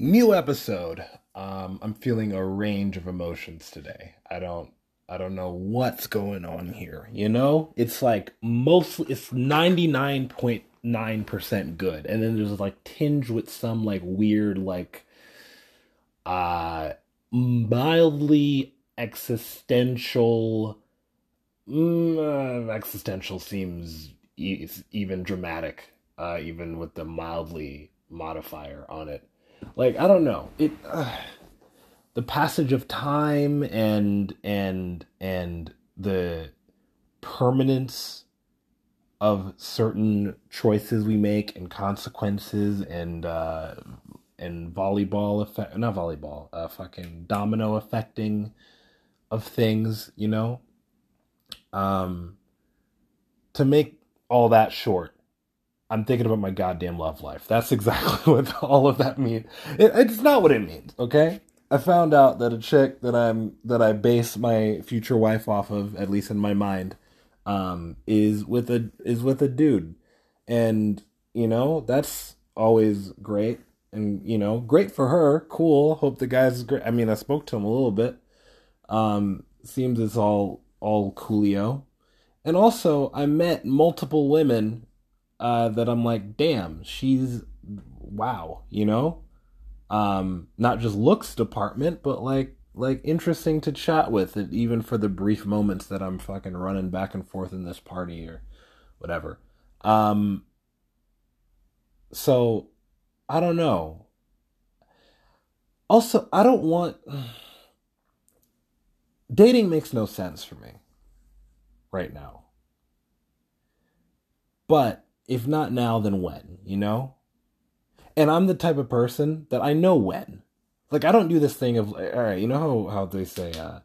New episode. Um, I'm feeling a range of emotions today. I don't I don't know what's going on here. You know? It's like mostly it's 99.9% good. And then there's like tinge with some like weird like uh mildly existential mm, uh, existential seems e- even dramatic uh even with the mildly modifier on it like I don't know it. Uh, the passage of time and and and the permanence of certain choices we make and consequences and uh and volleyball effect not volleyball uh fucking domino affecting of things you know um to make all that short I'm thinking about my goddamn love life. That's exactly what all of that means. It, it's not what it means, okay? I found out that a chick that I'm that I base my future wife off of, at least in my mind, um, is with a is with a dude, and you know that's always great, and you know great for her. Cool. Hope the guy's great. I mean, I spoke to him a little bit. Um, seems it's all all coolio, and also I met multiple women uh, that I'm like, damn, she's wow, you know, um, not just looks department, but like like interesting to chat with, it, even for the brief moments that I'm fucking running back and forth in this party or whatever. Um, so I don't know. Also, I don't want dating makes no sense for me right now. But if not now, then when, you know? And I'm the type of person that I know when. Like, I don't do this thing of, all right, you know how, how they say, uh,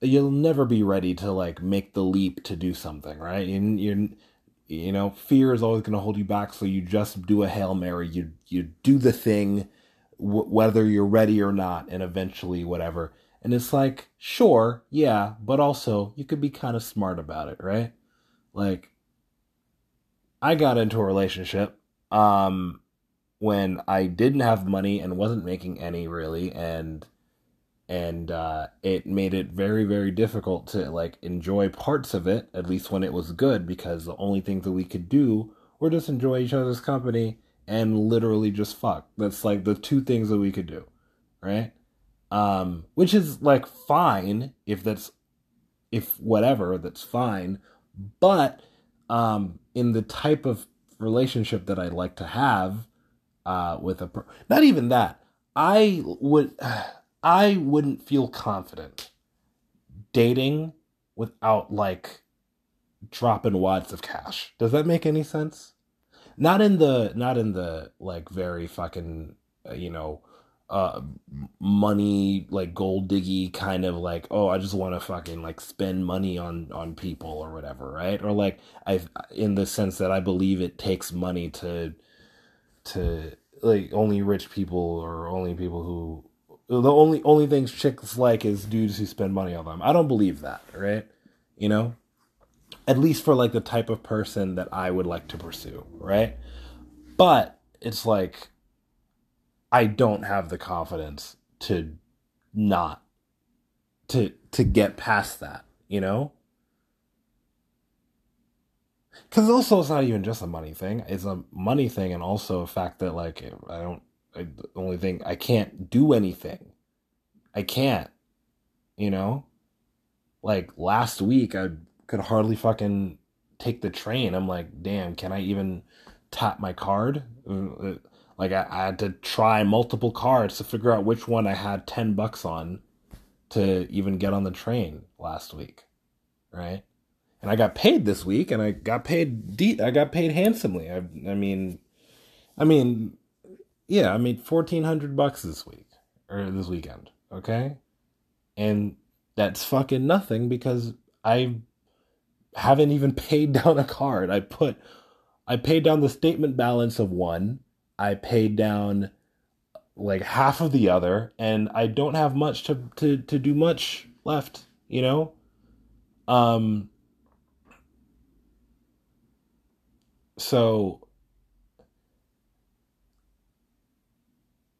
you'll never be ready to, like, make the leap to do something, right? And you're, you know, fear is always going to hold you back, so you just do a Hail Mary. You, you do the thing, w- whether you're ready or not, and eventually, whatever. And it's like, sure, yeah, but also, you could be kind of smart about it, right? Like, I got into a relationship um, when I didn't have money and wasn't making any really, and and uh, it made it very very difficult to like enjoy parts of it at least when it was good because the only things that we could do were just enjoy each other's company and literally just fuck. That's like the two things that we could do right? Um which is like fine if that's if whatever that's fine but um, in the type of relationship that I'd like to have uh, with a per- not even that I would I wouldn't feel confident dating without like dropping wads of cash. Does that make any sense? Not in the not in the like very fucking uh, you know uh money like gold diggy kind of like oh i just want to fucking like spend money on on people or whatever right? Or like i in the sense that i believe it takes money to to like only rich people or only people who the only only things chicks like is dudes who spend money on them. I don't believe that right? You know? At least for like the type of person that i would like to pursue right? But it's like I don't have the confidence to not to to get past that, you know? Cuz also it's not even just a money thing. It's a money thing and also a fact that like I don't I, the only thing I can't do anything. I can't. You know? Like last week I could hardly fucking take the train. I'm like, "Damn, can I even tap my card?" Uh, uh, Like I, I had to try multiple cards to figure out which one I had ten bucks on to even get on the train last week, right? And I got paid this week, and I got paid. De- I got paid handsomely. I, I mean, I mean, yeah, I made fourteen hundred bucks this week or this weekend. Okay, and that's fucking nothing because I haven't even paid down a card. I put, I paid down the statement balance of one I paid down like half of the other, and I don't have much to to to do much left. You know, um. So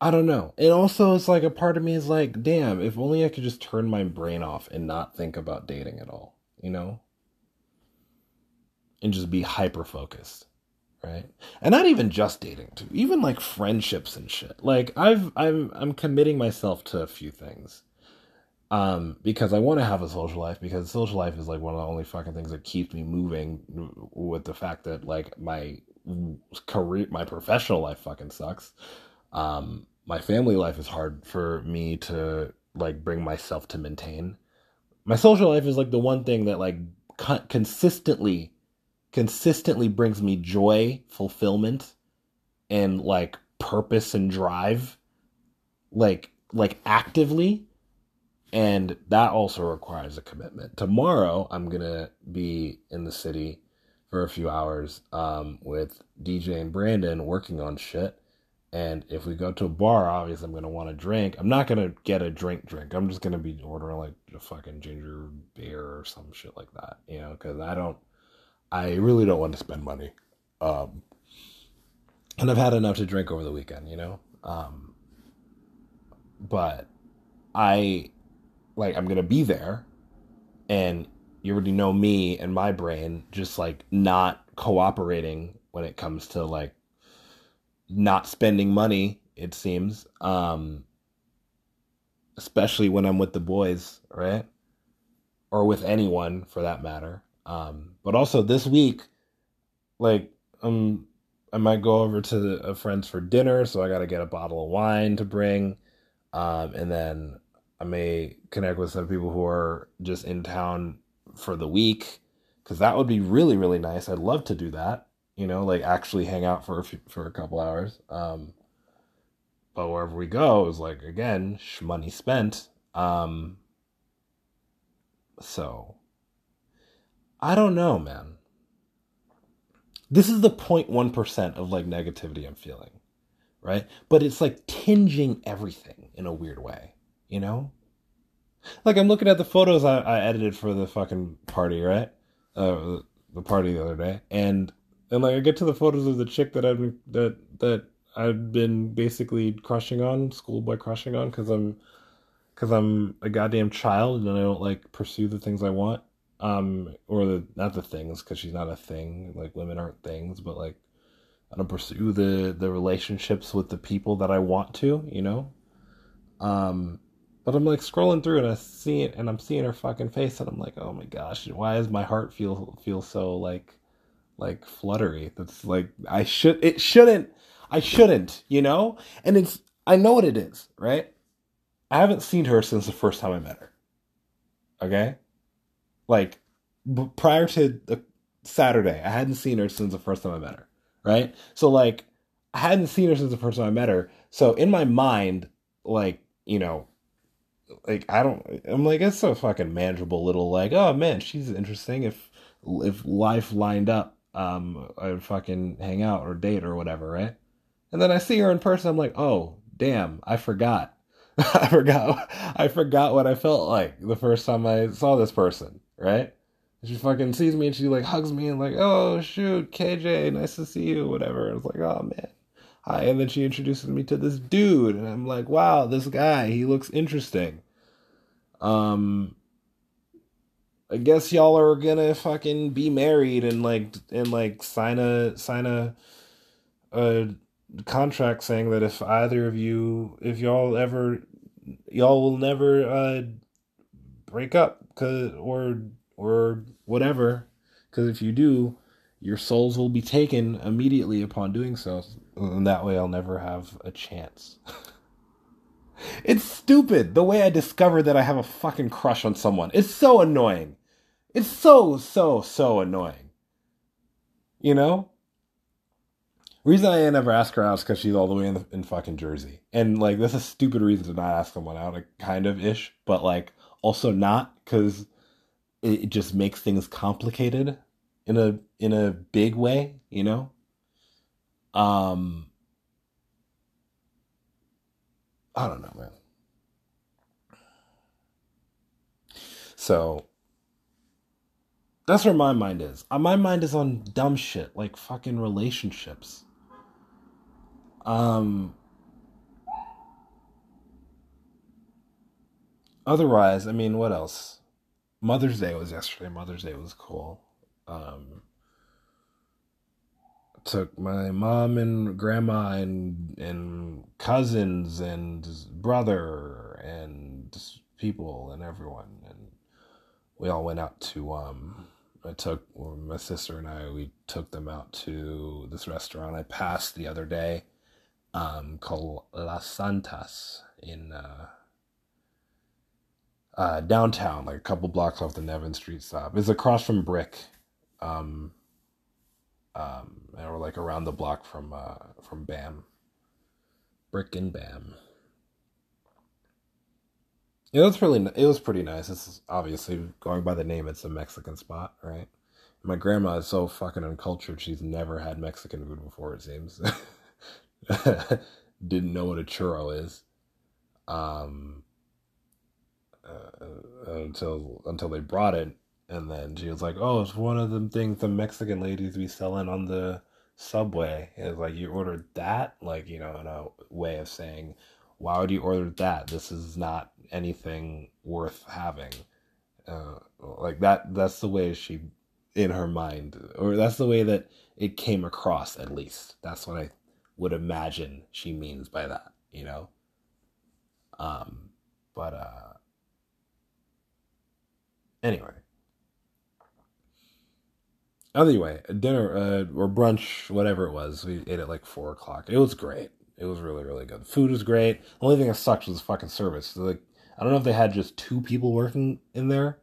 I don't know. And also, it's like a part of me is like, damn, if only I could just turn my brain off and not think about dating at all, you know? And just be hyper focused, right? And not even just dating, too. Even like friendships and shit. Like I've I'm I'm committing myself to a few things. Um, because I want to have a social life because social life is like one of the only fucking things that keeps me moving with the fact that like my career my professional life fucking sucks um, my family life is hard for me to like bring myself to maintain. My social life is like the one thing that like co- consistently, consistently brings me joy, fulfillment, and like purpose and drive, like like actively. And that also requires a commitment. Tomorrow, I'm gonna be in the city for a few hours um, with DJ and Brandon working on shit and if we go to a bar, obviously I'm gonna want to drink. I'm not gonna get a drink drink. I'm just gonna be ordering like a fucking ginger beer or some shit like that, you know, because I don't, I really don't want to spend money. Um, and I've had enough to drink over the weekend, you know. Um, but I, like, I'm gonna be there, and you already know me and my brain just like not cooperating when it comes to like not spending money, it seems. Um, especially when I'm with the boys, right? Or with anyone for that matter. Um, but also this week, like, um, I might go over to a friend's for dinner, so I got to get a bottle of wine to bring. Um, and then I may connect with some people who are just in town for the week because that would be really, really nice. I'd love to do that you know, like actually hang out for a few, for a couple hours. Um, but wherever we go is like again, sh- money spent. Um, so I don't know, man. This is the 0.1% of like negativity I'm feeling, right? But it's like tinging everything in a weird way, you know? Like I'm looking at the photos I, I edited for the fucking party, right? Uh, the party the other day, and and like I get to the photos of the chick that I've that that I've been basically crushing on, schoolboy crushing on, because I'm because I'm a goddamn child and I don't like pursue the things I want, um, or the not the things because she's not a thing. Like women aren't things, but like I don't pursue the the relationships with the people that I want to, you know. Um, but I'm like scrolling through and I see it and I'm seeing her fucking face and I'm like, oh my gosh, why does my heart feel feel so like like fluttery. That's like I should it shouldn't I shouldn't, you know? And it's I know what it is, right? I haven't seen her since the first time I met her. Okay? Like b- prior to the Saturday, I hadn't seen her since the first time I met her, right? So like I hadn't seen her since the first time I met her. So in my mind, like, you know, like I don't I'm like it's a fucking manageable little like, oh man, she's interesting if if life lined up um, I'd fucking hang out or date or whatever, right? And then I see her in person. I'm like, oh, damn, I forgot. I forgot. I forgot what I felt like the first time I saw this person, right? she fucking sees me and she like hugs me and like, oh shoot, KJ, nice to see you, whatever. I was like, oh man, hi. And then she introduces me to this dude, and I'm like, wow, this guy, he looks interesting. Um, I guess y'all are gonna fucking be married and like and like sign a sign a a contract saying that if either of you if y'all ever y'all will never uh break up cause or or whatever because if you do your souls will be taken immediately upon doing so and that way I'll never have a chance It's stupid the way I discovered that I have a fucking crush on someone. It's so annoying. It's so, so, so annoying. You know? Reason I never ask her out is because she's all the way in, the, in fucking Jersey. And like, that's a stupid reason to not ask someone out, kind of ish, but like, also not because it, just makes things complicated in a in a big way, you know. Um, I don't know, man. So that's where my mind is. Uh, my mind is on dumb shit like fucking relationships. Um otherwise, I mean, what else? Mother's Day was yesterday. Mother's Day was cool. Um, took my mom and grandma and and cousins and brother and people and everyone and we all went out to um I took my sister and I we took them out to this restaurant I passed the other day um called Las Santas in uh uh, downtown, like a couple blocks off the Nevins Street stop. It's across from BRIC, um, um, or like around the block from uh, from BAM, BRIC and BAM. It was really it was pretty nice. It's obviously going by the name, it's a Mexican spot, right? My grandma is so fucking uncultured. She's never had Mexican food before. It seems. Didn't know what a churro is. Um, uh, until until they brought it, and then she was like, "Oh, it's one of them things the Mexican ladies be selling on the subway." It's like you ordered that, like you know, in a way of saying, "Why would you order that? This is not anything worth having." Uh, like that. That's the way she, in her mind, or that's the way that it came across. At least that's what I would imagine she means by that. You know. Um, but uh Anyway. Anyway, dinner uh, or brunch, whatever it was, we ate at like four o'clock. It was great. It was really, really good. Food was great. The only thing that sucked was the fucking service. Like, I don't know if they had just two people working in there.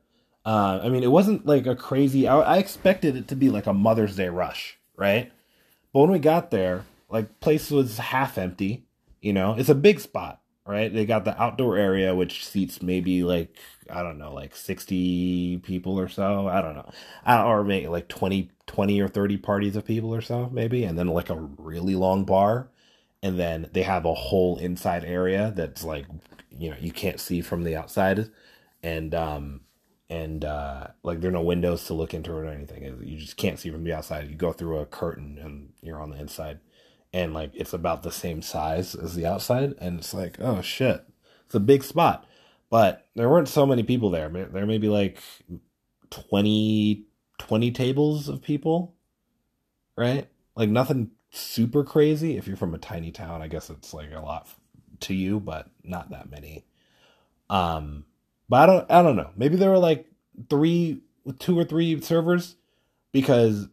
Uh, I mean, it wasn't like a crazy. I, I expected it to be like a Mother's Day rush, right? But when we got there, like, place was half empty. You know, it's a big spot, right? They got the outdoor area, which seats maybe like I don't know, like 60 people or so. I don't know. or maybe like 20, 20 or 30 parties of people or so, maybe. And then like a really long bar. And then they have a whole inside area that's like, you know, you can't see from the outside. And, um, and uh, like there are no windows to look into or anything. You just can't see from the outside. You go through a curtain and you're on the inside, and like it's about the same size as the outside. And it's like, oh shit, it's a big spot. But there weren't so many people there. There may be like 20, 20 tables of people, right? Like nothing super crazy. If you're from a tiny town, I guess it's like a lot to you, but not that many. Um, but I don't, I don't know. Maybe there were like three, two or three servers because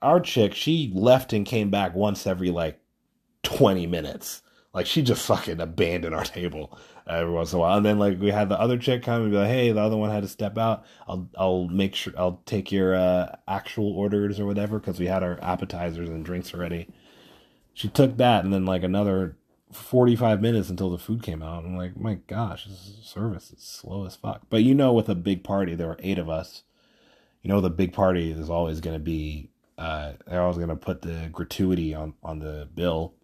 our chick, she left and came back once every like 20 minutes. Like she just fucking abandoned our table every once in a while. And then like we had the other chick come and be like, "Hey, the other one had to step out. I'll I'll make sure I'll take your uh, actual orders or whatever because we had our appetizers and drinks already." She took that and then like another forty five minutes until the food came out. I'm like, my gosh, this service is slow as fuck. But you know, with a big party, there were eight of us. You know, the big party is always going to be. Uh, they're always going to put the gratuity on on the bill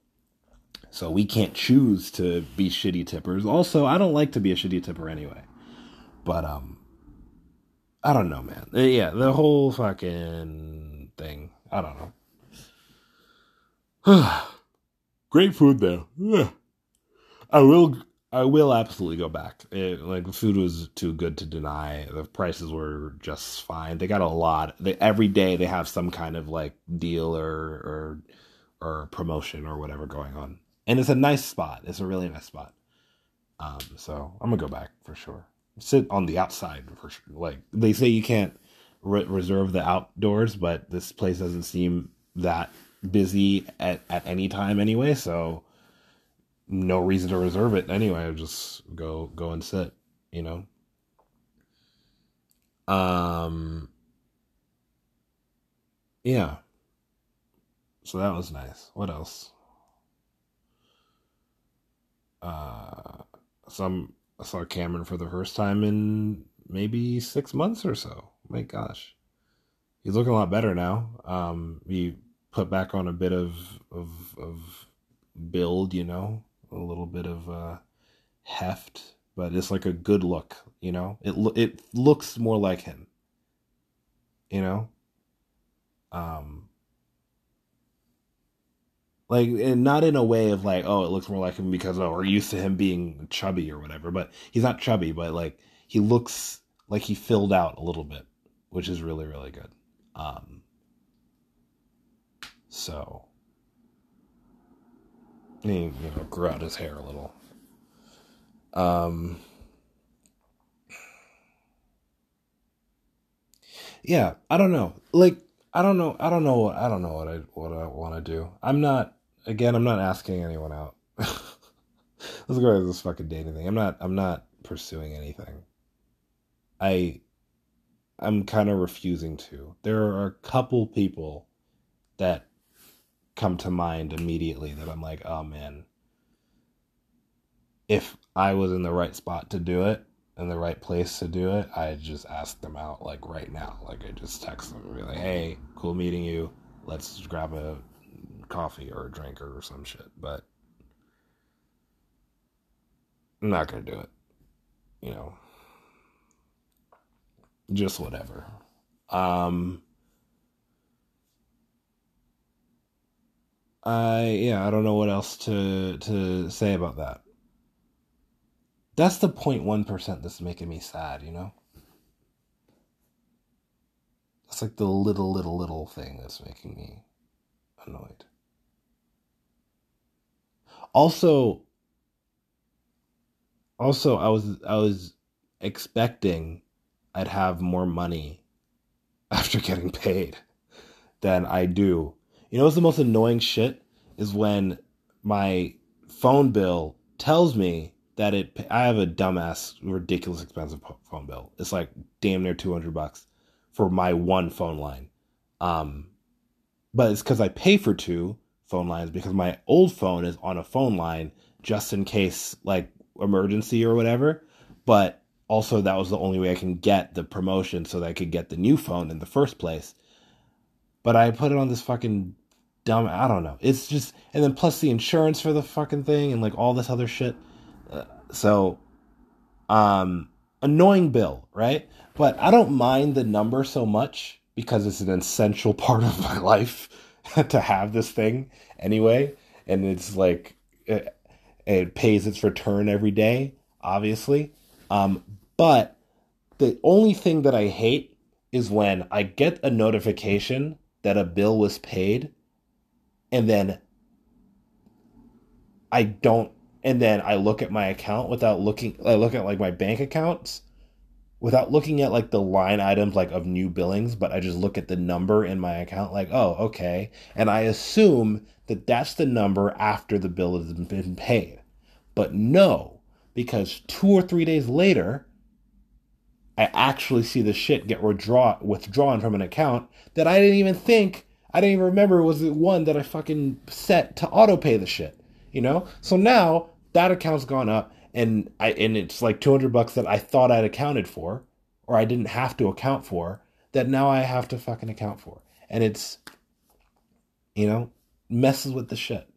so we can't choose to be shitty tippers. Also, I don't like to be a shitty tipper anyway. But um I don't know, man. Uh, yeah, the whole fucking thing. I don't know. Great food though. I will I will absolutely go back. It, like the food was too good to deny. The prices were just fine. They got a lot. They, every day they have some kind of like deal or or or promotion or whatever going on and it's a nice spot. It's a really nice spot. Um, so I'm gonna go back for sure. Sit on the outside for sure. Like they say, you can't re- reserve the outdoors, but this place doesn't seem that busy at at any time anyway. So no reason to reserve it anyway. Just go go and sit. You know. Um. Yeah. So that was nice. What else? Uh, some saw Cameron for the first time in maybe six months or so. My gosh, he's looking a lot better now. Um, he put back on a bit of of of build, you know, a little bit of uh, heft, but it's like a good look, you know. It it looks more like him, you know. Um, Like, and not in a way of like, oh, it looks more like him because oh, we're used to him being chubby or whatever. But he's not chubby, but like he looks like he filled out a little bit, which is really really good. Um, so he you know grew out his hair a little. Um, yeah, I don't know. Like I don't know. I don't know. I don't know what I what I want to do. I'm not. Again, I'm not asking anyone out. Let's go to this fucking dating thing. I'm not. I'm not pursuing anything. I. I'm kind of refusing to. There are a couple people that come to mind immediately that I'm like, oh man, if I was in the right spot to do it, in the right place to do it, I just ask them out like right now. Like I just text them and be like, "Hey, cool meeting you. Let's grab a coffee or a drink or some shit." But I'm not gonna do it. You know, just whatever. Um, I yeah, I don't know what else to to say about that. That's the 0.1% that's making me sad, you know? That's like the little, little, little thing that's making me annoyed. Also, also, I was I was expecting I'd have more money after getting paid than I do. You know what's the most annoying shit is when my phone bill tells me that it I have a dumbass ridiculous expensive phone bill. It's like damn near 200 bucks for my one phone line. Um but it's cuz I pay for two phone lines because my old phone is on a phone line just in case like emergency or whatever. But also that was the only way I can get the promotion so that I could get the new phone in the first place. But I put it on this fucking dumb I don't know. It's just and then plus the insurance for the fucking thing and like all this other shit so, um, annoying bill, right? But I don't mind the number so much because it's an essential part of my life to have this thing anyway. And it's like, it, it pays its return every day, obviously. Um, but the only thing that I hate is when I get a notification that a bill was paid and then I don't and then I look at my account without looking I look at like my bank accounts without looking at like the line items like of new billings but I just look at the number in my account like oh okay. And I assume that that's the number after the bill has been paid. But no because 2 or 3 days later I actually see the shit get withdraw withdrawn from an account that I didn't even think I didn't even remember was the one that I fucking set to auto pay the shit you know? So now that account's gone up and i and it's like 200 bucks that i thought i'd accounted for or i didn't have to account for that now i have to fucking account for. And it's you know messes with the shit.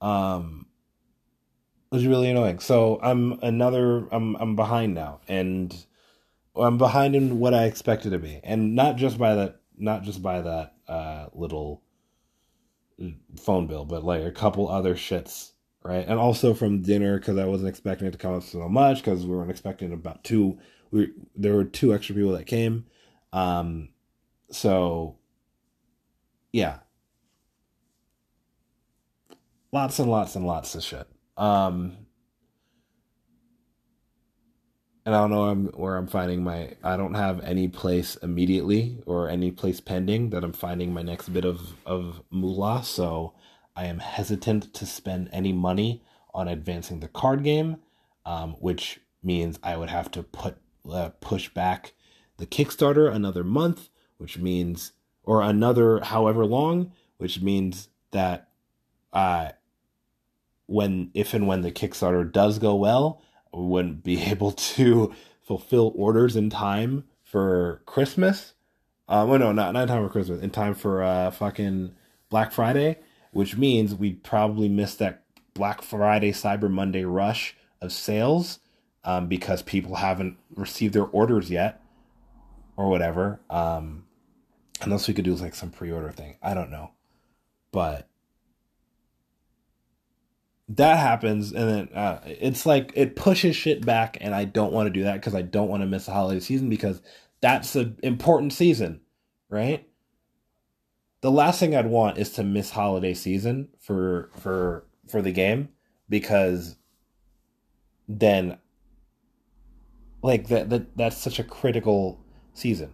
Um it was really annoying. So i'm another i'm i'm behind now and i'm behind in what i expected to be. And not just by that not just by that uh little phone bill, but like a couple other shits, right? And also from dinner because I wasn't expecting it to come so much because we weren't expecting about two. We there were two extra people that came, um, so yeah, lots and lots and lots of shit. Um, and I don't know where I'm finding my. I don't have any place immediately or any place pending that I'm finding my next bit of of moolah. So I am hesitant to spend any money on advancing the card game, um, which means I would have to put uh, push back the Kickstarter another month, which means or another however long, which means that uh, when if and when the Kickstarter does go well we wouldn't be able to fulfill orders in time for Christmas. Uh, well, no, not not in time for Christmas. In time for uh, fucking Black Friday, which means we'd probably miss that Black Friday Cyber Monday rush of sales um, because people haven't received their orders yet or whatever. Um, unless we could do like some pre-order thing, I don't know, but that happens and then uh, it's like it pushes shit back and i don't want to do that because i don't want to miss the holiday season because that's an important season right the last thing i'd want is to miss holiday season for for for the game because then like that, that that's such a critical season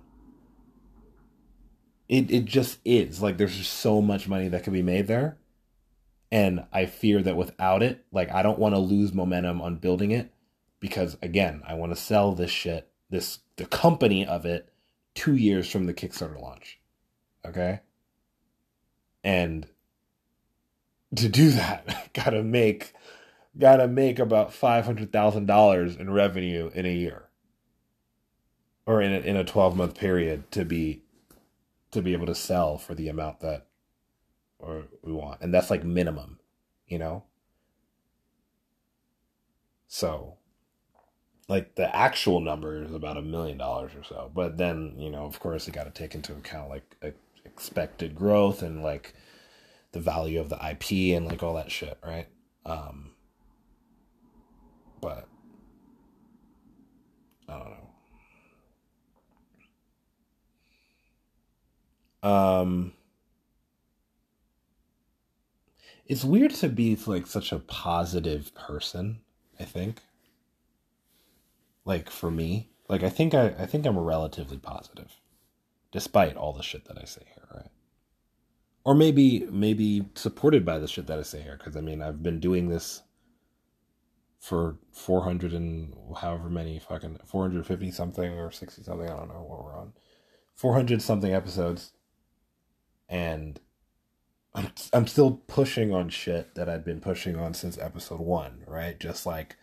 it it just is like there's just so much money that could be made there and I fear that without it, like I don't want to lose momentum on building it because again, I want to sell this shit, this the company of it 2 years from the Kickstarter launch. Okay? And to do that, got to make got to make about $500,000 in revenue in a year or in a, in a 12 month period to be to be able to sell for the amount that or we want. And that's like minimum, you know? So like the actual number is about a million dollars or so. But then, you know, of course, you got to take into account like expected growth and like the value of the IP and like all that shit, right? Um, but I don't know. Um, it's weird to be like such a positive person i think like for me like i think i i think i'm relatively positive despite all the shit that i right or maybe maybe supported by the shit that i say here because i mean i've been doing this for 400 and however many fucking 450 something or 60 something i don't know what we're on 400 something episodes and I'm I'm still pushing on shit that I've been pushing on since episode 1, right? Just like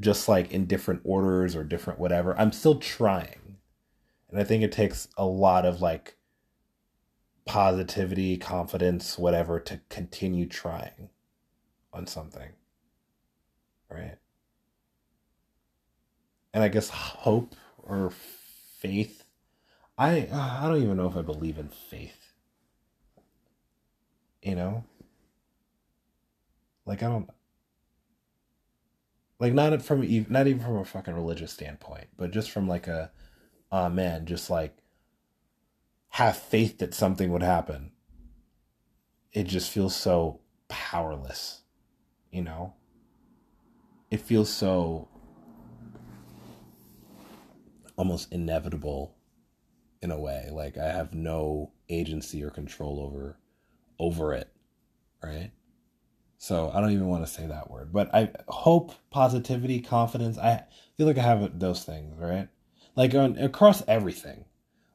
just like in different orders or different whatever. I'm still trying. And I think it takes a lot of like positivity, confidence, whatever to continue trying on something. Right? And I guess hope or faith. I I don't even know if I believe in faith you know like i don't like not from not even from a fucking religious standpoint but just from like a man just like have faith that something would happen it just feels so powerless you know it feels so almost inevitable in a way like i have no agency or control over over it, right? So I don't even want to say that word, but I hope, positivity, confidence. I feel like I have those things, right? Like on across everything,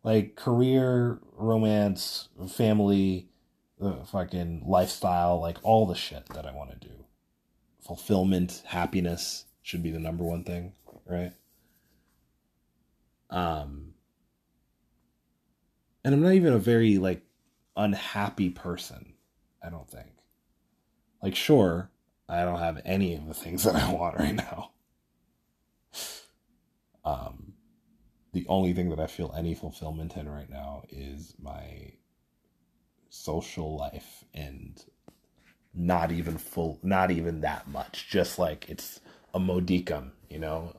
like career, romance, family, the fucking lifestyle, like all the shit that I want to do. Fulfillment, happiness should be the number one thing, right? Um, and I'm not even a very like unhappy person. I don't think. Like, sure, I don't have any of the things that I want right now. Um, the only thing that I feel any fulfillment in right now is my social life and not even full, not even that much. Just like it's a modicum, you know?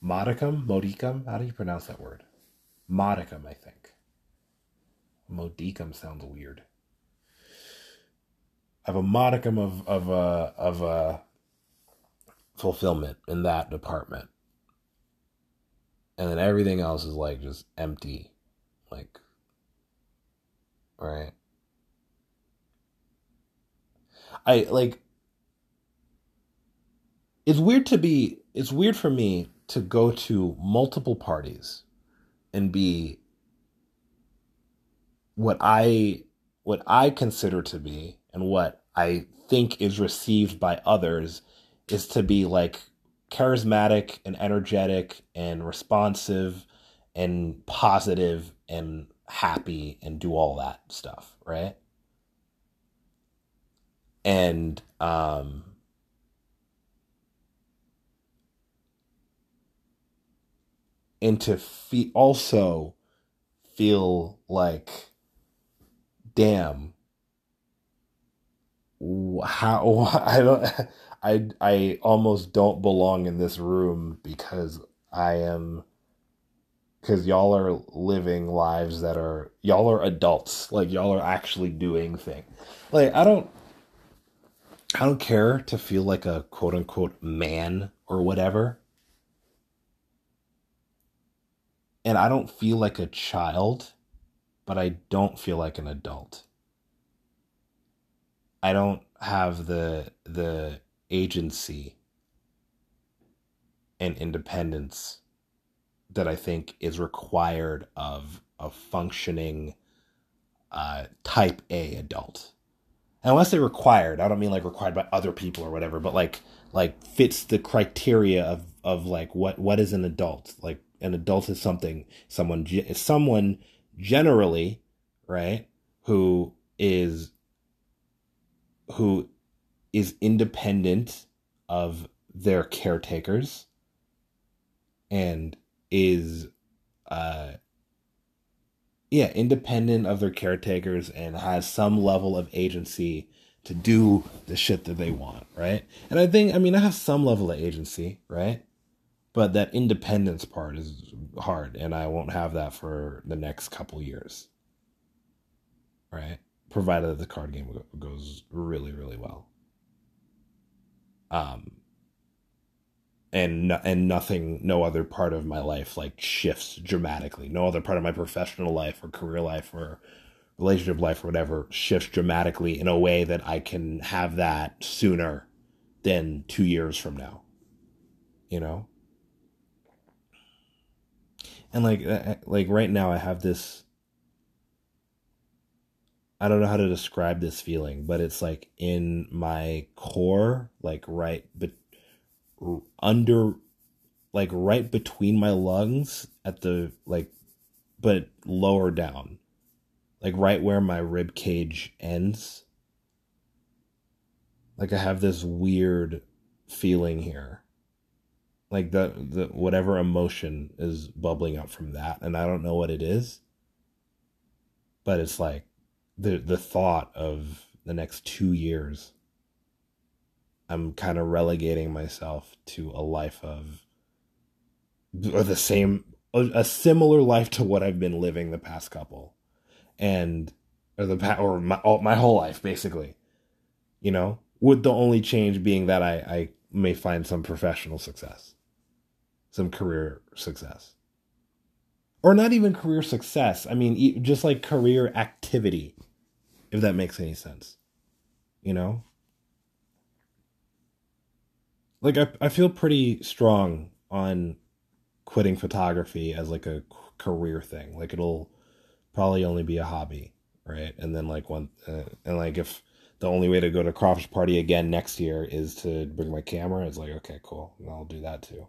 Modicum? Modicum? How do you pronounce that word? Modicum, I think. Modicum sounds weird. I have a modicum of of uh, of uh, fulfillment in that department, and then everything else is like just empty, like right. I like. It's weird to be. It's weird for me to go to multiple parties and be what I what I consider to be and what I think is received by others is to be like charismatic and energetic and responsive and positive and happy and do all that stuff, right? And um and to fe- also feel like damn, how I don't I I almost don't belong in this room because I am because y'all are living lives that are y'all are adults. Like y'all are actually doing things like i don't i don't care to feel like a quote unquote man or whatever. And i don't feel like a child but i don't feel like an adult. I don't have the the agency and independence that I think is required of a functioning uh, type A adult. And when I say required, I don't mean like required by other people or whatever, but like like fits the criteria of of like what what is an adult? Like an adult is something someone someone generally, right, who is who is independent of their caretakers and is uh yeah, independent of their caretakers and has some level of agency to do the shit that they want, right? And I think I mean I have some level of agency, right? But that independence part is hard and I won't have that for the next couple years. Right? Provided that the card game goes really really well. Um and and nothing no other part of my life like shifts dramatically. No other part of my professional life or career life or relationship life or whatever shifts dramatically in a way that I can have that sooner than 2 years from now you know? And like uh, uh, like right now I have this I don't know how to describe this feeling, but it's like in my core, like right but under like right between my lungs at the like but lower down like right where my rib cage ends. Like i have this weird feeling here. Like the the whatever emotion is bubbling up from that and i don't know what it is but it's like the the thought of the next 2 years I'm kind of relegating myself to a life of or the same a similar life to what I've been living the past couple. And or the or my my whole life basically. You know? With the only change being that I I may find some professional success. Some career success or not even career success I mean just like career activity if that makes any sense you know like I, I feel pretty strong on quitting photography as like a career thing. Like it'll probably only be a hobby, right? And then like one uh, and like if the only way to go to crawfish party again next year is to bring my camera, it's like okay, cool, I'll do that too.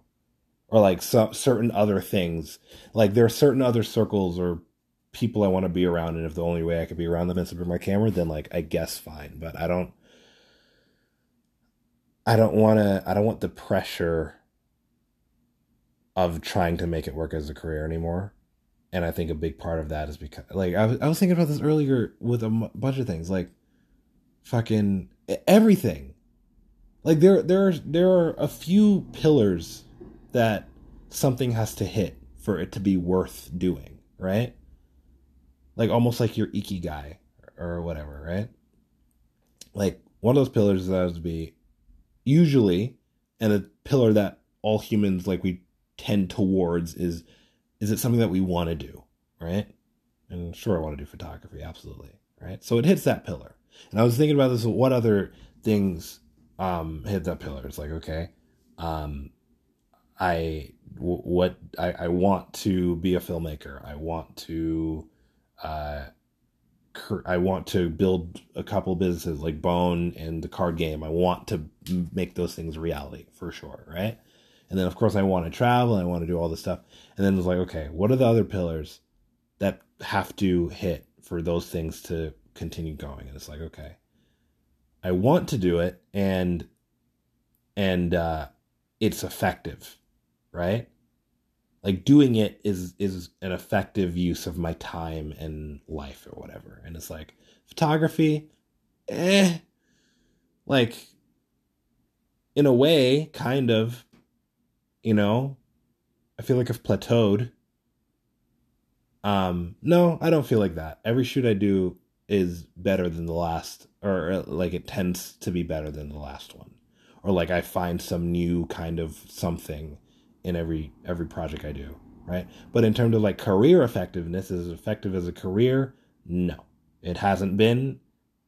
Or like some certain other things, like there are certain other circles or people I want to be around, and if the only way I could be around them is to bring my camera, then like I guess fine. But I don't I don't want to I don't want the pressure of trying to make it work as a career anymore. And I think a big part of that is because like I was, I was thinking about this earlier with a m- bunch of things like fucking everything. Like there there are, there are a few pillars that something has to hit for it to be worth doing, right? Like almost like your ikigai or whatever, right? Like one of those pillars that has to be usually, and a pillar that all humans like we tend towards is is it something that we want to do, right? And sure, I want to do photography, absolutely, right? So it hits that pillar. And I was thinking about this. What other things um, hit that pillar? It's like okay, um, I w- what I, I want to be a filmmaker. I want to uh, I want to build a couple businesses like Bone and the card game. I want to make those things reality for sure, right? And then of course I want to travel and I want to do all this stuff. And then it's like, okay, what are the other pillars that have to hit for those things to continue going? And it's like, okay, I want to do it and and uh it's effective, right? like doing it is is an effective use of my time and life or whatever and it's like photography eh like in a way, kind of, you know, I feel like I've plateaued. Um, no, I don't feel like that. Every shoot I do is better than the last, or like it tends to be better than the last one, or like I find some new kind of something in every every project I do, right? But in terms of like career effectiveness, is it effective as a career? No, it hasn't been.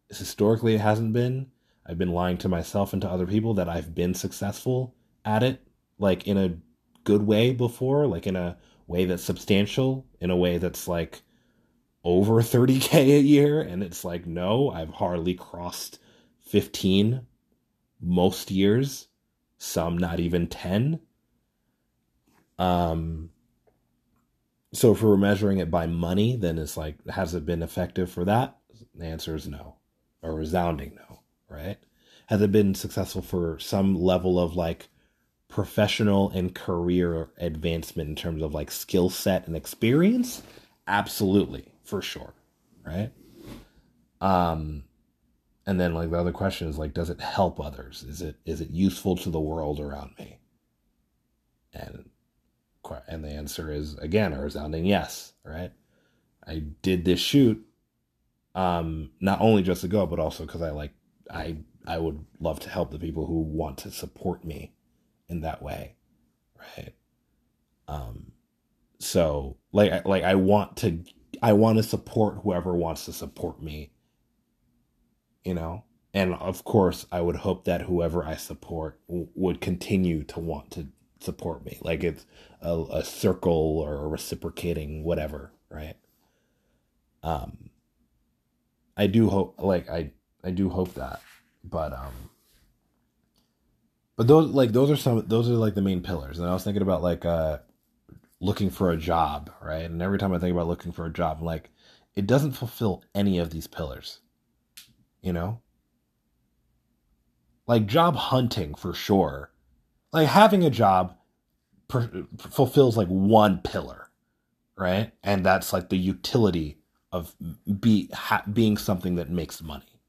Historically, it hasn't been. I've been lying to myself and to other people that I've been successful at it, like in a good way before, like in a way that's substantial, in a way that's like over 30k a year. And it's like, no, I've hardly crossed 15 most years, some not even 10. Um, so if we're measuring it by money, then it's like, has it been effective for that? The answer is no, a resounding no, right? Has it been successful for some level of like professional and career advancement in terms of like skill set and experience? Absolutely, for sure, right? Um, and then like the other question is like, does it help others? Is it is it useful to the world around me? And and the answer is again a resounding yes, right? I did this shoot um not only just to go but also cuz I like I I would love to help the people who want to support me in that way, right? Um so like like I want to I want to support whoever wants to support me. You know? And of course, I would hope that whoever I support w- would continue to want to support me. Like it's a, a circle or a reciprocating whatever, right? Um I do hope like I I do hope that. But um but those like those are some those are like the main pillars. And I was thinking about like uh looking for a job, right? And every time I think about looking for a job, I'm like it doesn't fulfill any of these pillars. You know? Like job hunting for sure like having a job per, fulfills like one pillar, right? And that's like the utility of be ha, being something that makes money,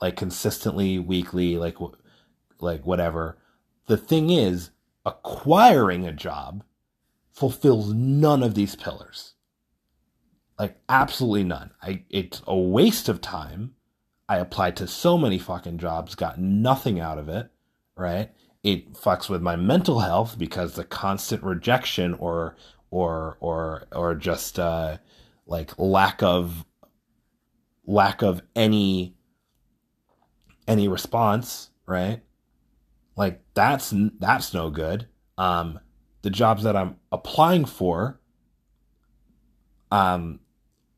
like consistently, weekly, like like whatever. The thing is, acquiring a job fulfills none of these pillars. Like absolutely none. I it's a waste of time. I applied to so many fucking jobs, got nothing out of it, right? It fucks with my mental health because the constant rejection or or or or just uh, like lack of lack of any any response, right? Like that's that's no good. Um, the jobs that I'm applying for, um,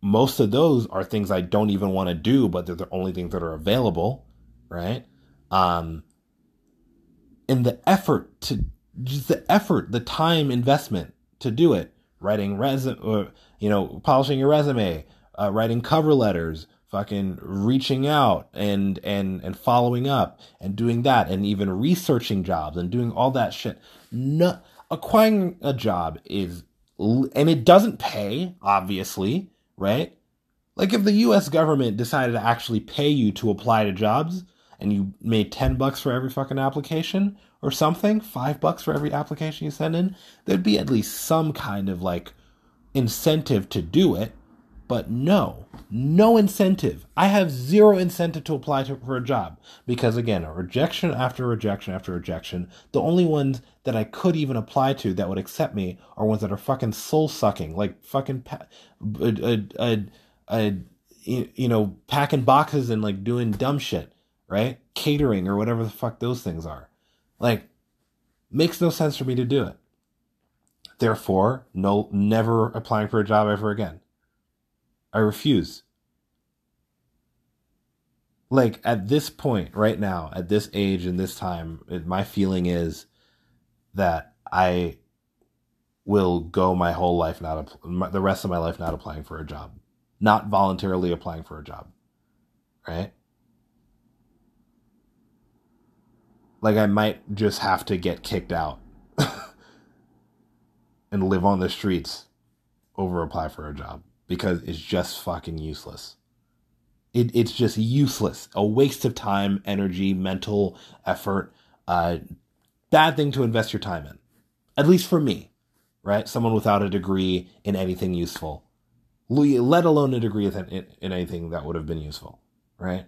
most of those are things I don't even want to do, but they're the only things that are available, right? Um, and the effort to just the effort, the time investment to do it, writing resume, or you know, polishing your resume, uh, writing cover letters, fucking reaching out and and and following up and doing that, and even researching jobs and doing all that shit. No, acquiring a job is, and it doesn't pay, obviously, right? Like if the U.S. government decided to actually pay you to apply to jobs, and you made 10 bucks for every fucking application or something, 5 bucks for every application you send in, there'd be at least some kind of like incentive to do it. But no, no incentive. I have zero incentive to apply to, for a job because again, a rejection after rejection after rejection. The only ones that I could even apply to that would accept me are ones that are fucking soul sucking, like fucking pa- a, a, a, you know, packing boxes and like doing dumb shit right? Catering or whatever the fuck those things are. Like, makes no sense for me to do it. Therefore, no, never applying for a job ever again. I refuse. Like, at this point, right now, at this age and this time, it, my feeling is that I will go my whole life not, the rest of my life not applying for a job. Not voluntarily applying for a job. Right? Like I might just have to get kicked out and live on the streets over apply for a job because it's just fucking useless. It, it's just useless, a waste of time, energy, mental effort, uh, bad thing to invest your time in. At least for me, right? Someone without a degree in anything useful, let alone a degree in, in anything that would have been useful, right?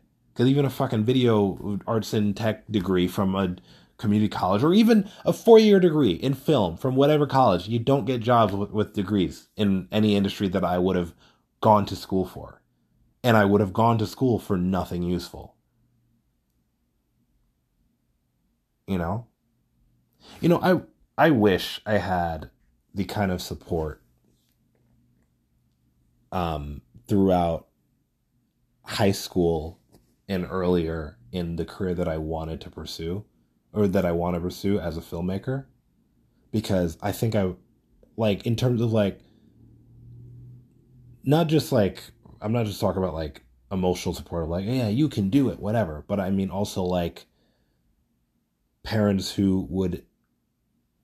Even a fucking video arts and tech degree from a community college or even a four year degree in film from whatever college, you don't get jobs with, with degrees in any industry that I would have gone to school for. And I would have gone to school for nothing useful. You know? You know, I I wish I had the kind of support um throughout high school and earlier in the career that I wanted to pursue or that I want to pursue as a filmmaker. Because I think I like in terms of like not just like I'm not just talking about like emotional support of like yeah you can do it whatever but I mean also like parents who would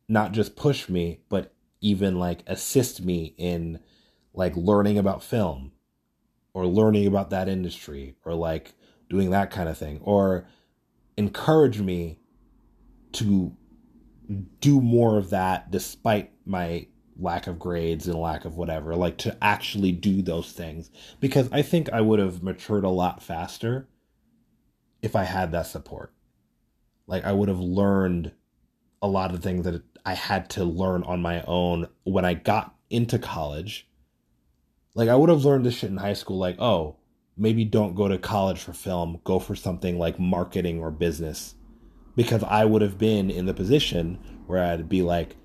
not just push me but even like assist me in like learning about film or learning about that industry or like doing that kind of thing or encourage me to do more of that despite my lack of grades and lack of whatever like to actually do those things. Because i think i would have matured a lot faster if i had that support. Like i would have learned a lot of things that i had to learn on my own when i got into college. Like i would have learned this shit in high school like oh maybe don't go to college for film go for something like marketing or business because I would have been in the position where I'd be like,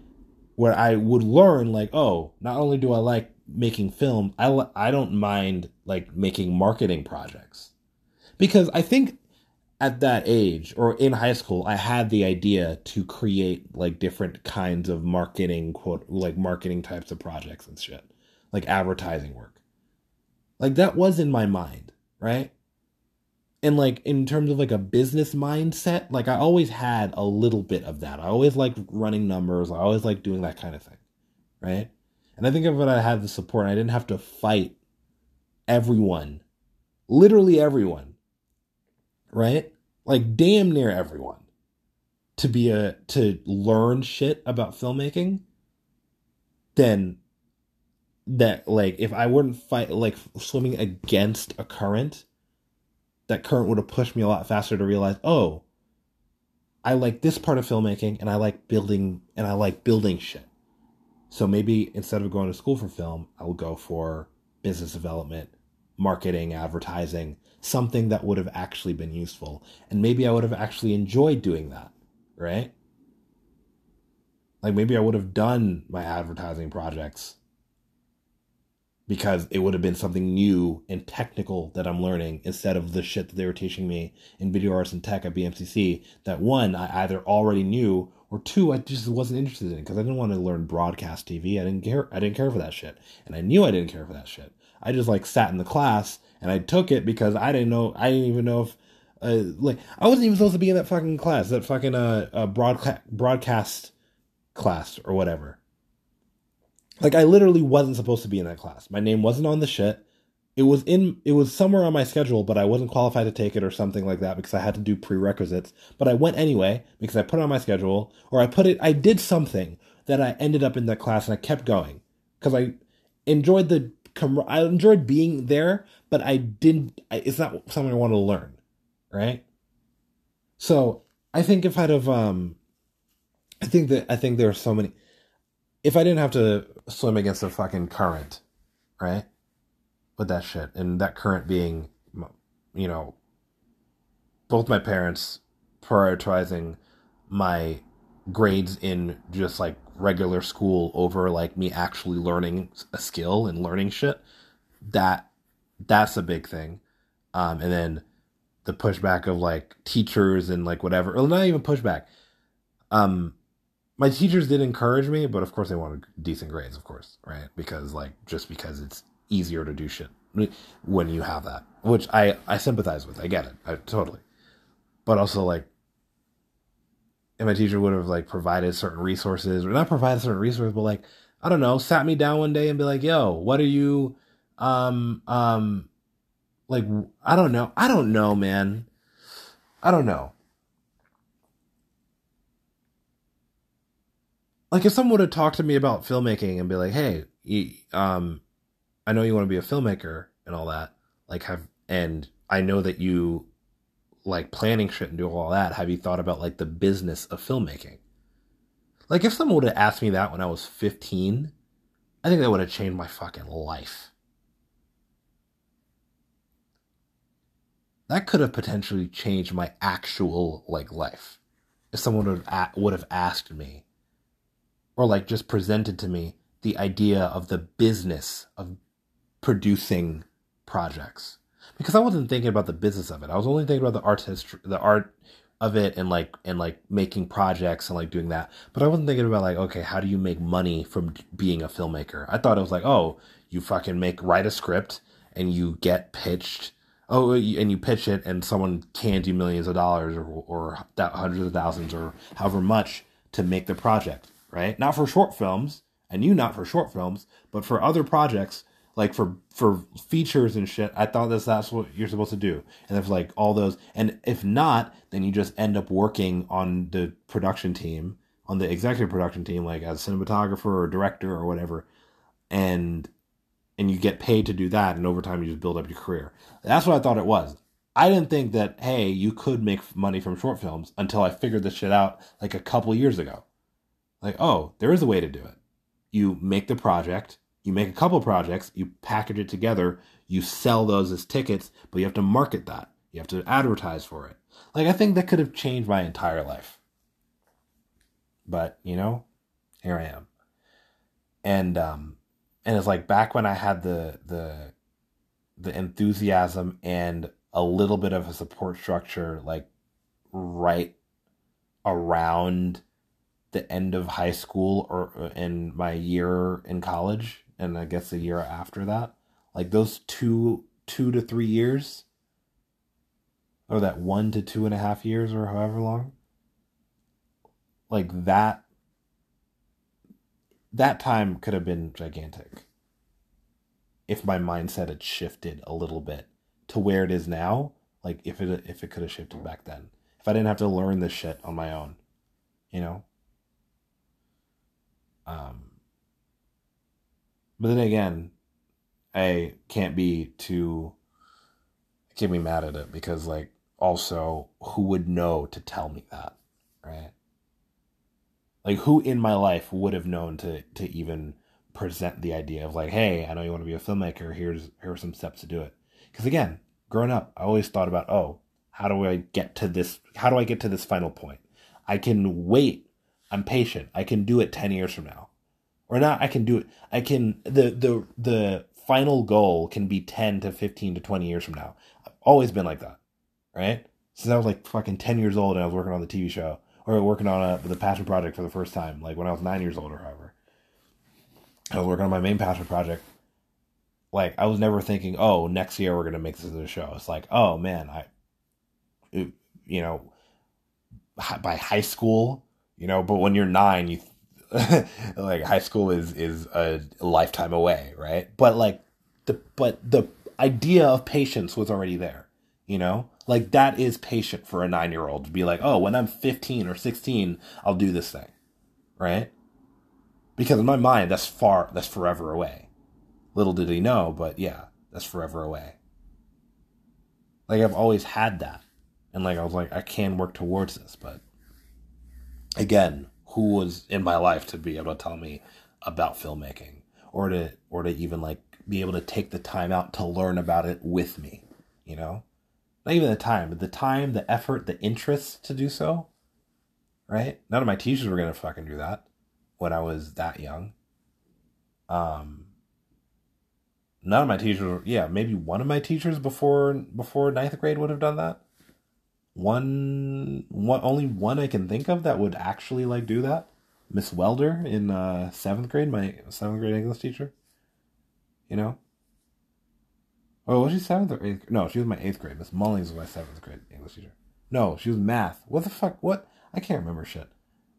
where I would learn like, oh, not only do I like making film, I I don't mind like making marketing projects, because I think at that age or in high school, I had the idea to create like different kinds of marketing quote like marketing types of projects and shit, like advertising work. Like that was in my mind, right? and like in terms of like a business mindset like i always had a little bit of that. I always like running numbers. I always like doing that kind of thing right? And i think if i had the support i didn't have to fight everyone literally everyone right? Like damn near everyone to be a to learn shit about filmmaking then that like if i wouldn't fight like swimming against a current that current would have pushed me a lot faster to realize, oh, I like this part of filmmaking and I like building and I like building shit. So maybe instead of going to school for film, I will go for business development, marketing, advertising, something that would have actually been useful. And maybe I would have actually enjoyed doing that, right? Like maybe I would have done my advertising projects because it would have been something new and technical that I'm learning instead of the shit that they were teaching me in video arts and tech at BMCC that one I either already knew or two I just wasn't interested in because I didn't want to learn broadcast TV. I didn't care I didn't care for that shit. And I knew I didn't care for that shit. I just like sat in the class and I took it because I didn't know I didn't even know if uh, like I wasn't even supposed to be in that fucking class, that fucking uh, uh broadcast broadcast class or whatever. Like I literally wasn't supposed to be in that class. My name wasn't on the shit. It was in it was somewhere on my schedule, but I wasn't qualified to take it or something like that because I had to do prerequisites. But I went anyway because I put it on my schedule or I put it I did something that I ended up in that class and I kept going because I enjoyed the I enjoyed being there, but I didn't it's not something I want to learn, right? So, I think if I'd have um I think that I think there are so many if I didn't have to swim against a fucking current, right? With that shit, and that current being, you know, both my parents prioritizing my grades in just like regular school over like me actually learning a skill and learning shit. That that's a big thing. Um, and then the pushback of like teachers and like whatever, or not even pushback. Um, my teachers did encourage me, but of course they wanted decent grades, of course, right? Because like just because it's easier to do shit when you have that, which I I sympathize with. I get it, I totally. But also like, if my teacher would have like provided certain resources, or not provided certain resources, but like I don't know, sat me down one day and be like, "Yo, what are you, um, um, Like I don't know. I don't know, man. I don't know. Like if someone would have talked to me about filmmaking and be like, "Hey, you, um, I know you want to be a filmmaker and all that. Like, have and I know that you like planning shit and do all that. Have you thought about like the business of filmmaking?" Like if someone would have asked me that when I was 15, I think that would have changed my fucking life. That could have potentially changed my actual like life. If someone would have, would have asked me or like just presented to me the idea of the business of producing projects because I wasn't thinking about the business of it. I was only thinking about the artist, the art of it, and like and like making projects and like doing that. But I wasn't thinking about like, okay, how do you make money from being a filmmaker? I thought it was like, oh, you fucking make write a script and you get pitched. Oh, and you pitch it, and someone can you millions of dollars or or hundreds of thousands or however much to make the project right? Not for short films, and you not for short films, but for other projects, like for for features and shit. I thought that that's what you're supposed to do, and if like all those, and if not, then you just end up working on the production team, on the executive production team, like as cinematographer or director or whatever, and and you get paid to do that, and over time you just build up your career. That's what I thought it was. I didn't think that hey, you could make money from short films until I figured this shit out like a couple years ago. Like, oh, there is a way to do it. You make the project, you make a couple projects, you package it together, you sell those as tickets, but you have to market that. You have to advertise for it. Like, I think that could have changed my entire life. But, you know, here I am. And, um, and it's like back when I had the, the, the enthusiasm and a little bit of a support structure, like right around the end of high school or uh, in my year in college and I guess the year after that. Like those two two to three years or that one to two and a half years or however long. Like that that time could have been gigantic. If my mindset had shifted a little bit to where it is now, like if it if it could have shifted back then. If I didn't have to learn this shit on my own, you know? Um, but then again, I can't be too can't be mad at it because like also who would know to tell me that, right? Like who in my life would have known to to even present the idea of like, hey, I know you want to be a filmmaker. Here's here are some steps to do it. Because again, growing up, I always thought about, oh, how do I get to this? How do I get to this final point? I can wait I'm patient. I can do it 10 years from now. Or not I can do it. I can the the the final goal can be 10 to 15 to 20 years from now. I've always been like that. Right? Since I was like fucking 10 years old and I was working on the TV show or working on a, the passion project for the first time, like when I was 9 years old or however. I was working on my main passion project. Like I was never thinking, "Oh, next year we're going to make this into a show." It's like, "Oh man, I it, you know, by high school you know. But when you're nine, you like high school is is a lifetime away, right? But like the but the idea of patience was already there, you know. Like that is patient for a nine year old to be like, oh, when I'm 15 or 16, I'll do this thing, right? Because in my mind, that's far, that's forever away. Little did he know, but yeah, that's forever away. Like I've always had that, and like I was like, I can work towards this, but again, who was in my life to be able to tell me about filmmaking or to or to even like be able to take the time out to learn about it with me, you know? Not even the time, but the time, the effort, the interest to do so. Right? None of my teachers were gonna fucking do that when I was that young. Um none of my teachers yeah, maybe one of my teachers before before ninth grade would have done that one one only one I can think of that would actually like do that. Miss Welder in uh, seventh grade, my seventh grade English teacher. You know. Oh, was she seventh or eighth? No, she was my eighth grade. Miss Mullings was my seventh grade English teacher. No, she was math. What the fuck? What? I can't remember shit.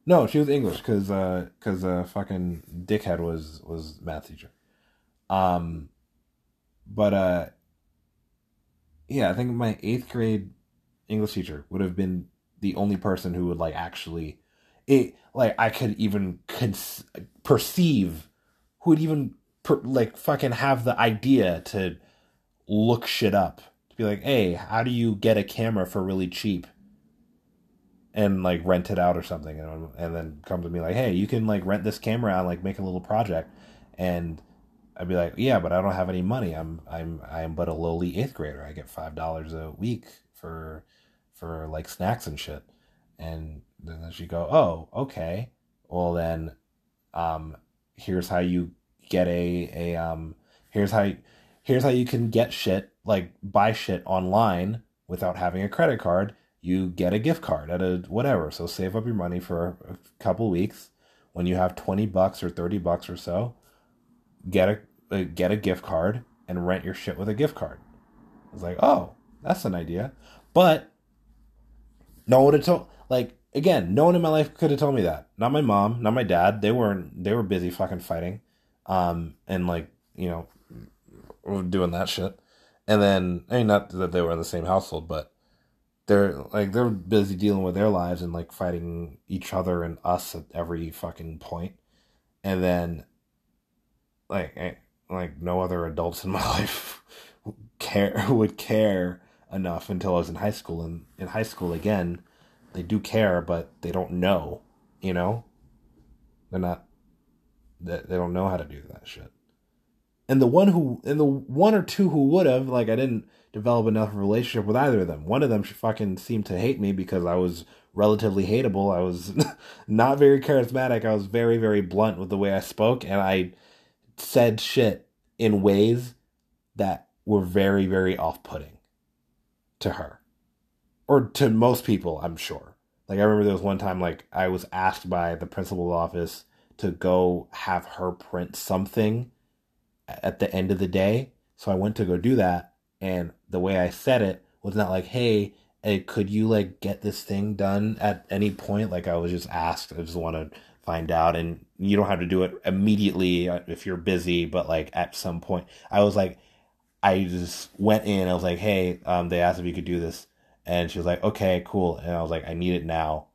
No, she was English because uh, cause uh, fucking dickhead was was math teacher. Um, but uh, yeah, I think my eighth grade English teacher would have been the only person who would like actually it like I could even cons- perceive who would even per, like fucking have the idea to look shit up to be like, hey, how do you get a camera for really cheap? And like rent it out or something, and, and then come to me like, hey, you can like rent this camera and like make a little project, and I'd be like, yeah, but I don't have any money. I'm I'm I'm but a lowly eighth grader. I get five dollars a week for for like snacks and shit, and then she go, oh, okay. Well then, um, here's how you get a a um here's how you, here's how you can get shit like buy shit online without having a credit card. You get a gift card at a whatever. So save up your money for a couple weeks. When you have 20 bucks or 30 bucks or so get a uh, get a gift card and rent your shit with a gift card. I was like oh that's an idea. But no one had told like again no one in my life could have told me that not my mom not my dad they weren't they were busy fucking fighting um, and like you know, doing that shit. And then, I mean, not that they were in the same household, but they're like they're busy dealing with their lives and like fighting each other and us at every fucking point. And then, like, I, like no other adults in my life care would care enough until I was in high school. And in high school, again, they do care, but they don't know. You know, they're not that they don't know how to do that shit. And the one who, and the one or two who would have, like, I didn't develop enough relationship with either of them. One of them she fucking seemed to hate me because I was relatively hateable. I was not very charismatic. I was very, very blunt with the way I spoke, and I said shit in ways that were very, very off putting to her. Or to most people, I'm sure. Like, I remember there was one time, like, I was asked by the principal's office to go have her print something at the end of the day. So I went to go do that. And the way I said it was not like, hey, could you like get this thing done at any point? Like I was just asked, I just want to find out. And you don't have to do it immediately uh, if you're busy, but like at some point, I was like, I just went in. I was like, hey, um, they asked if you could do this. And she was like, okay, cool. And I was like, I need it now.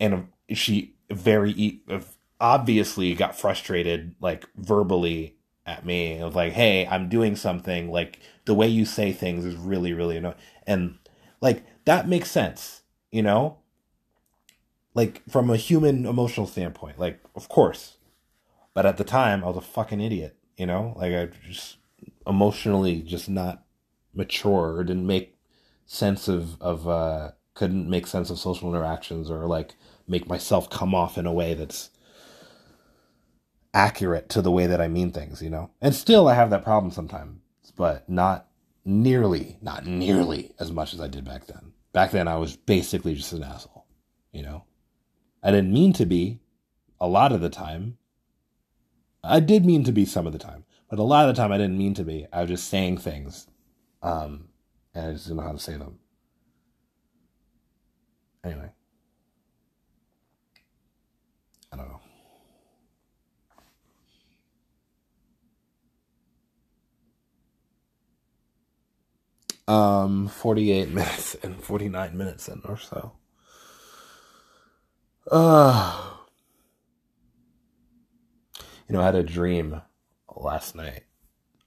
And she very obviously got frustrated like verbally at me It was like hey i'm doing something like the way you say things is really really annoying and like that makes sense you know like from a human emotional standpoint like of course but at the time i was a fucking idiot you know like i just emotionally just not mature or didn't make sense of of uh couldn't make sense of social interactions or like make myself come off in a way that's accurate to the way that I mean things, you know? And still I have that problem sometimes, but not nearly, not nearly as much as I did back then. Back then I was basically just an asshole, you know? I didn't mean to be a lot of the time. I did mean to be some of the time, but a lot of the time I didn't mean to be. I was just saying things, um, and I just didn't know how to say them. Anyway. I don't know. Um, 48 minutes and 49 minutes in or so. Uh, you know, I had a dream last night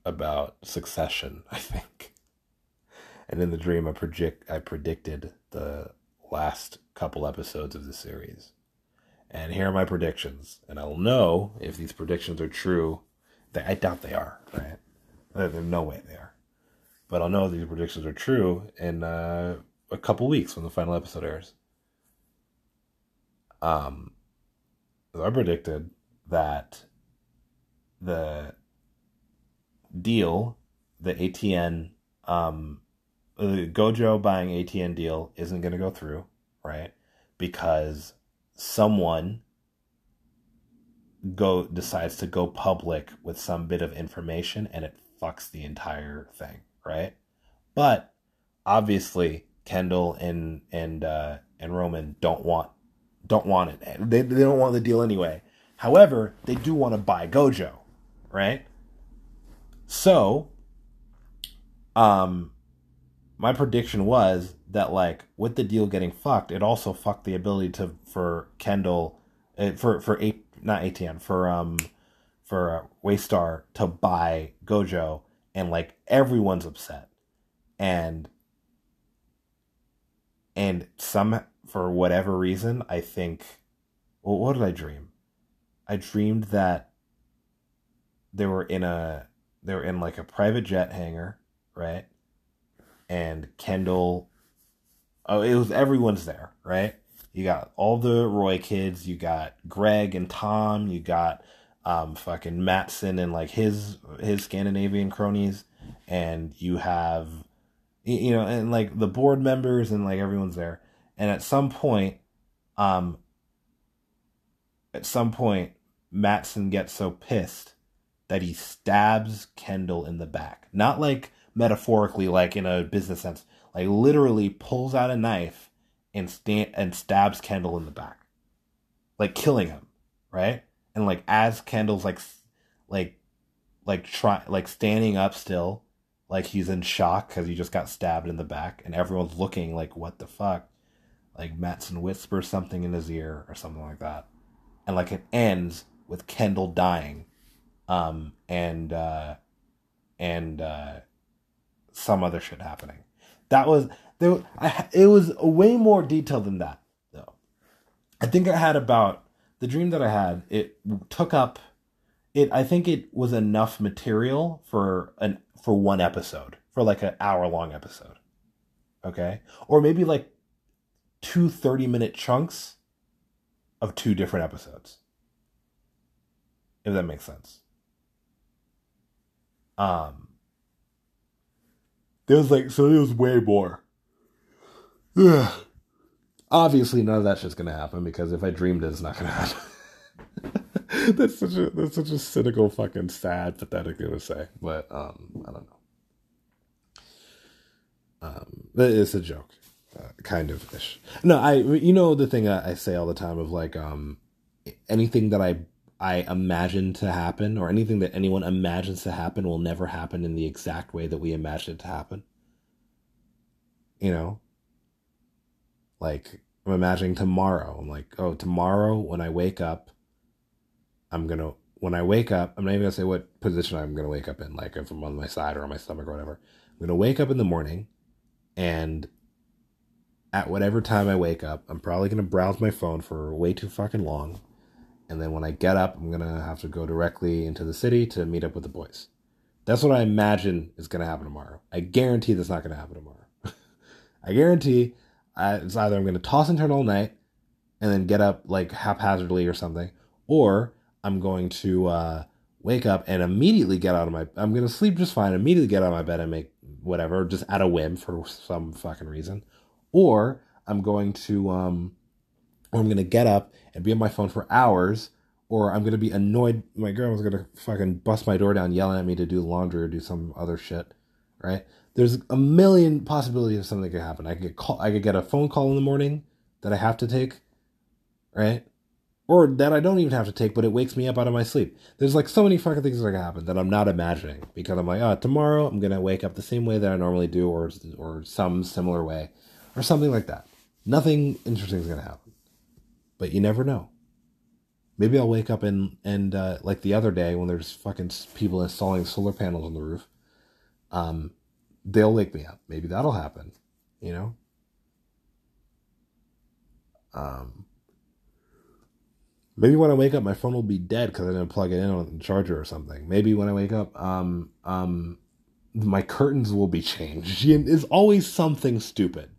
about succession, I think. And in the dream I project I predicted the last couple episodes of the series. And here are my predictions. And I'll know if these predictions are true. I doubt they are, right? There's no way they are. But I'll know if these predictions are true in uh, a couple weeks when the final episode airs. Um, I predicted that the deal, the ATN, um, the Gojo buying ATN deal isn't going to go through, right? Because someone go decides to go public with some bit of information and it fucks the entire thing, right? But obviously Kendall and and uh, and Roman don't want don't want it. They they don't want the deal anyway. However, they do want to buy Gojo, right? So, um, my prediction was that like with the deal getting fucked, it also fucked the ability to for Kendall, uh, for for eight not ATN for um for uh, Waystar to buy Gojo, and like everyone's upset, and and some for whatever reason, I think. Well, what did I dream? I dreamed that they were in a they were in like a private jet hangar, right? And Kendall, oh, it was everyone's there, right? You got all the Roy kids, you got Greg and Tom, you got um fucking Matsson and like his his Scandinavian cronies, and you have you know, and like the board members and like everyone's there. And at some point, um, at some point, matsson gets so pissed that he stabs Kendall in the back. Not like metaphorically, like in a business sense, like literally pulls out a knife and stand and stabs Kendall in the back, like killing him, right? And like as Kendall's like, like, like try like standing up still, like he's in shock because he just got stabbed in the back, and everyone's looking like, what the fuck? Like Matsson whispers something in his ear or something like that, and like it ends with Kendall dying, um, and uh, and uh, some other shit happening. That was there. I, it was way more detailed than that, though. I think I had about the dream that I had. It took up. It. I think it was enough material for an for one episode, for like an hour long episode. Okay? Or maybe like two 30 minute chunks of two different episodes. If that makes sense. Um, there was like, so it was way more. Obviously, none of that shit's gonna happen because if I dreamed it, it's not gonna happen. that's such a that's such a cynical, fucking sad, pathetic thing to say. But um, I don't know. Um, it's a joke, uh, kind of ish. No, I you know the thing I, I say all the time of like um, anything that I I imagine to happen or anything that anyone imagines to happen will never happen in the exact way that we imagine it to happen. You know, like I'm imagining tomorrow. I'm like, oh, tomorrow when I wake up, I'm gonna when I wake up, I'm not even gonna say what position I'm gonna wake up in, like if I'm on my side or on my stomach or whatever. I'm gonna wake up in the morning and at whatever time I wake up, I'm probably gonna browse my phone for way too fucking long. And then when I get up, I'm gonna have to go directly into the city to meet up with the boys. That's what I imagine is gonna happen tomorrow. I guarantee that's not gonna happen tomorrow. I guarantee I, it's either I'm gonna toss and turn all night and then get up like haphazardly or something, or I'm going to uh, wake up and immediately get out of my. I'm going to sleep just fine. Immediately get out of my bed and make whatever, just at a whim for some fucking reason, or I'm going to um, or I'm going to get up and be on my phone for hours, or I'm going to be annoyed. My grandma's going to fucking bust my door down, yelling at me to do laundry or do some other shit, right? There's a million possibilities of something that could happen. I could call, I could get a phone call in the morning that I have to take, right? or that I don't even have to take, but it wakes me up out of my sleep. There's like so many fucking things that can happen that I'm not imagining because I'm like, oh, tomorrow I'm gonna wake up the same way that I normally do, or or some similar way, or something like that. Nothing interesting is gonna happen, but you never know. Maybe I'll wake up and and uh, like the other day when there's fucking people installing solar panels on the roof, um, they'll wake me up. Maybe that'll happen, you know. Um Maybe when I wake up, my phone will be dead because I didn't plug it in on the charger or something. Maybe when I wake up, um, um, my curtains will be changed. It's always something stupid.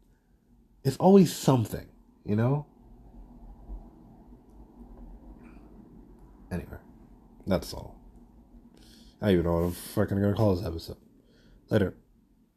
It's always something, you know? Anyway, that's all. I even know what I'm fucking gonna call this episode. Later.